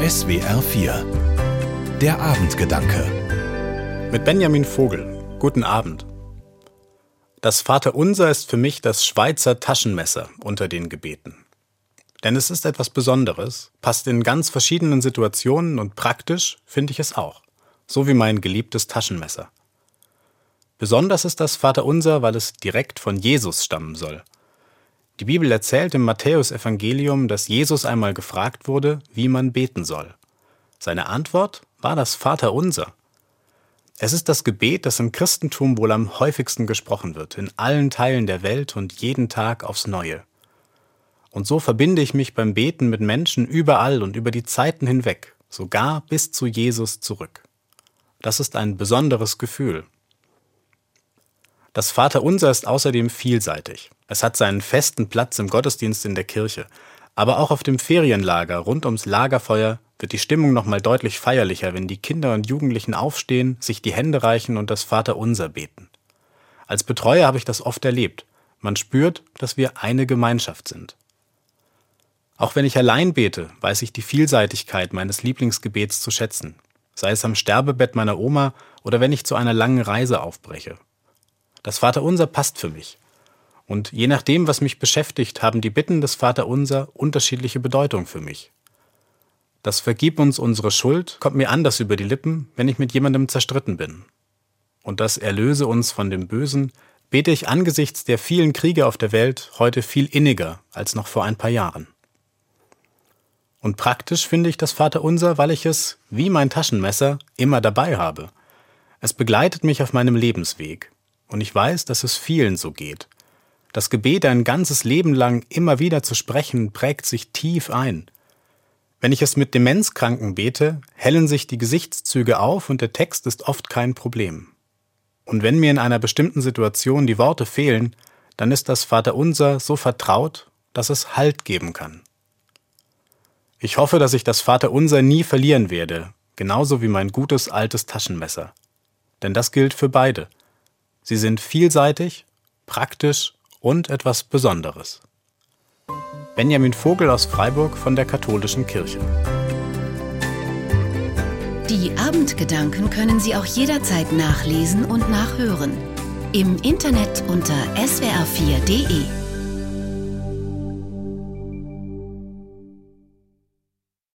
SWR 4 Der Abendgedanke Mit Benjamin Vogel. Guten Abend. Das Vaterunser ist für mich das Schweizer Taschenmesser unter den Gebeten. Denn es ist etwas Besonderes, passt in ganz verschiedenen Situationen und praktisch finde ich es auch. So wie mein geliebtes Taschenmesser. Besonders ist das Vaterunser, weil es direkt von Jesus stammen soll – die Bibel erzählt im Matthäusevangelium, dass Jesus einmal gefragt wurde, wie man beten soll. Seine Antwort war das Vaterunser. Es ist das Gebet, das im Christentum wohl am häufigsten gesprochen wird, in allen Teilen der Welt und jeden Tag aufs Neue. Und so verbinde ich mich beim Beten mit Menschen überall und über die Zeiten hinweg, sogar bis zu Jesus zurück. Das ist ein besonderes Gefühl. Das Vaterunser ist außerdem vielseitig. Es hat seinen festen Platz im Gottesdienst in der Kirche. Aber auch auf dem Ferienlager rund ums Lagerfeuer wird die Stimmung nochmal deutlich feierlicher, wenn die Kinder und Jugendlichen aufstehen, sich die Hände reichen und das Vaterunser beten. Als Betreuer habe ich das oft erlebt. Man spürt, dass wir eine Gemeinschaft sind. Auch wenn ich allein bete, weiß ich die Vielseitigkeit meines Lieblingsgebets zu schätzen, sei es am Sterbebett meiner Oma oder wenn ich zu einer langen Reise aufbreche. Das Vaterunser passt für mich. Und je nachdem, was mich beschäftigt, haben die Bitten des Vaterunser unterschiedliche Bedeutung für mich. Das Vergib uns unsere Schuld kommt mir anders über die Lippen, wenn ich mit jemandem zerstritten bin. Und das Erlöse uns von dem Bösen bete ich angesichts der vielen Kriege auf der Welt heute viel inniger als noch vor ein paar Jahren. Und praktisch finde ich das Vaterunser, weil ich es, wie mein Taschenmesser, immer dabei habe. Es begleitet mich auf meinem Lebensweg. Und ich weiß, dass es vielen so geht. Das Gebet ein ganzes Leben lang immer wieder zu sprechen, prägt sich tief ein. Wenn ich es mit Demenzkranken bete, hellen sich die Gesichtszüge auf und der Text ist oft kein Problem. Und wenn mir in einer bestimmten Situation die Worte fehlen, dann ist das Vaterunser so vertraut, dass es Halt geben kann. Ich hoffe, dass ich das Vaterunser nie verlieren werde, genauso wie mein gutes altes Taschenmesser. Denn das gilt für beide. Sie sind vielseitig, praktisch und etwas Besonderes. Benjamin Vogel aus Freiburg von der Katholischen Kirche. Die Abendgedanken können Sie auch jederzeit nachlesen und nachhören. Im Internet unter swr4.de.